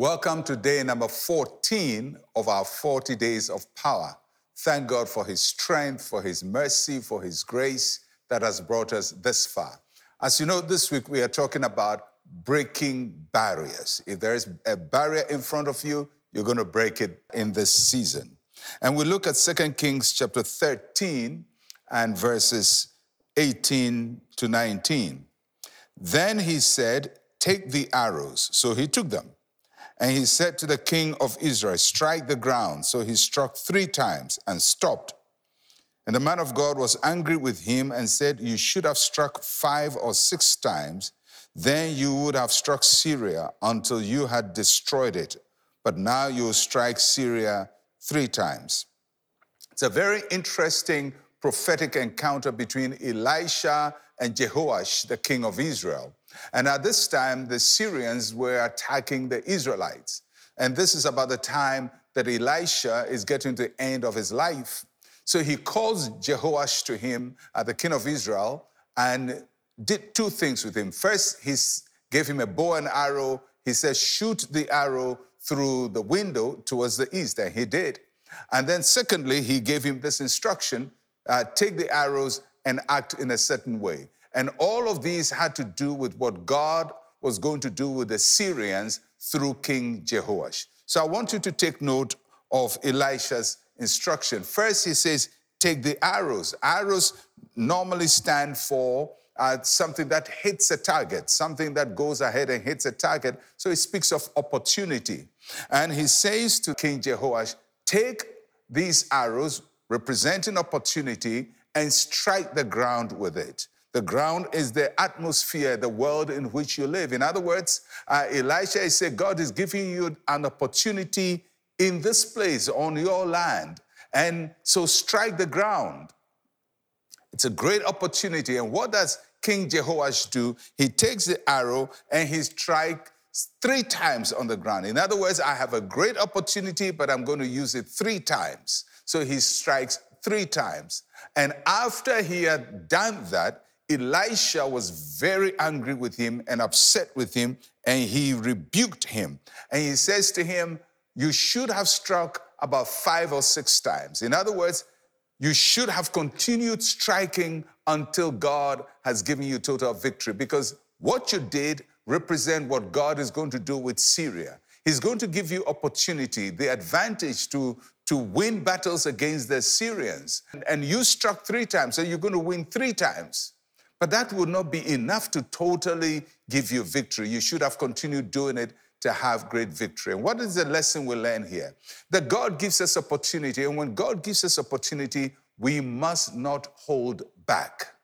Welcome to day number 14 of our 40 days of power. Thank God for His strength, for His mercy, for His grace that has brought us this far. As you know, this week we are talking about breaking barriers. If there is a barrier in front of you, you're going to break it in this season. And we look at 2 Kings chapter 13 and verses 18 to 19. Then he said, Take the arrows. So he took them. And he said to the king of Israel, Strike the ground. So he struck three times and stopped. And the man of God was angry with him and said, You should have struck five or six times. Then you would have struck Syria until you had destroyed it. But now you strike Syria three times. It's a very interesting prophetic encounter between Elisha and Jehoash, the king of Israel. And at this time, the Syrians were attacking the Israelites. And this is about the time that Elisha is getting to the end of his life. So he calls Jehoash to him, uh, the king of Israel, and did two things with him. First, he gave him a bow and arrow. He says, shoot the arrow through the window towards the east, and he did. And then, secondly, he gave him this instruction uh, take the arrows and act in a certain way. And all of these had to do with what God was going to do with the Syrians through King Jehoash. So I want you to take note of Elisha's instruction. First, he says, take the arrows. Arrows normally stand for uh, something that hits a target, something that goes ahead and hits a target. So he speaks of opportunity. And he says to King Jehoash, take these arrows representing opportunity and strike the ground with it. The ground is the atmosphere, the world in which you live. In other words, uh, Elisha is saying, God is giving you an opportunity in this place on your land. And so strike the ground. It's a great opportunity. And what does King Jehoash do? He takes the arrow and he strikes three times on the ground. In other words, I have a great opportunity, but I'm going to use it three times. So he strikes three times. And after he had done that, Elisha was very angry with him and upset with him, and he rebuked him. And he says to him, You should have struck about five or six times. In other words, you should have continued striking until God has given you total victory because what you did represent what God is going to do with Syria. He's going to give you opportunity, the advantage to, to win battles against the Syrians. And you struck three times, so you're going to win three times. But that would not be enough to totally give you victory. You should have continued doing it to have great victory. And what is the lesson we learn here? That God gives us opportunity, and when God gives us opportunity, we must not hold back.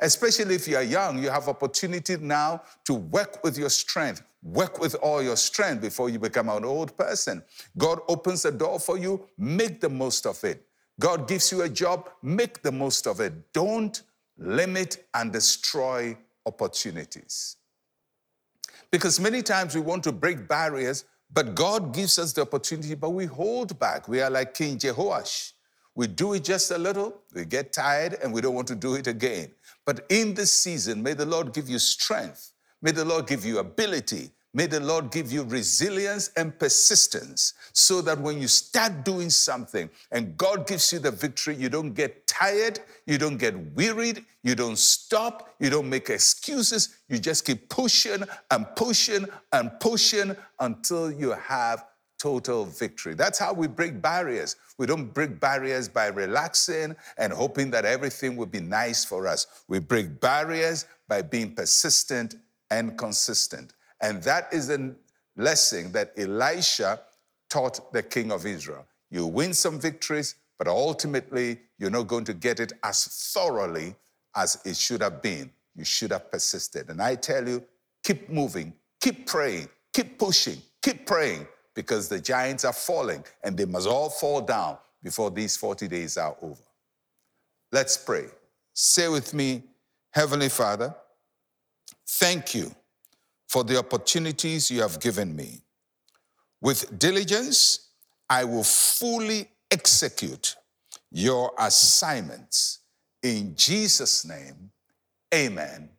Especially if you are young, you have opportunity now to work with your strength, work with all your strength before you become an old person. God opens the door for you, make the most of it. God gives you a job, make the most of it. Don't limit and destroy opportunities. Because many times we want to break barriers, but God gives us the opportunity, but we hold back. We are like King Jehoash. We do it just a little, we get tired, and we don't want to do it again. But in this season, may the Lord give you strength. May the Lord give you ability. May the Lord give you resilience and persistence so that when you start doing something and God gives you the victory, you don't get tired, you don't get wearied, you don't stop, you don't make excuses. You just keep pushing and pushing and pushing until you have total victory. That's how we break barriers. We don't break barriers by relaxing and hoping that everything will be nice for us. We break barriers by being persistent and consistent. And that is the lesson that Elisha taught the king of Israel. You win some victories, but ultimately you're not going to get it as thoroughly as it should have been. You should have persisted. And I tell you, keep moving, keep praying, keep pushing, keep praying because the giants are falling and they must all fall down before these 40 days are over. Let's pray. Say with me, Heavenly Father, thank you for the opportunities you have given me. With diligence, I will fully execute your assignments. In Jesus' name, amen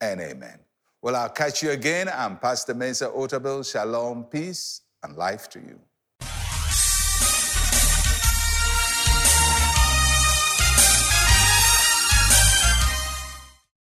and amen. Well, I'll catch you again. I'm Pastor Mensa Otabil. Shalom, peace, and life to you.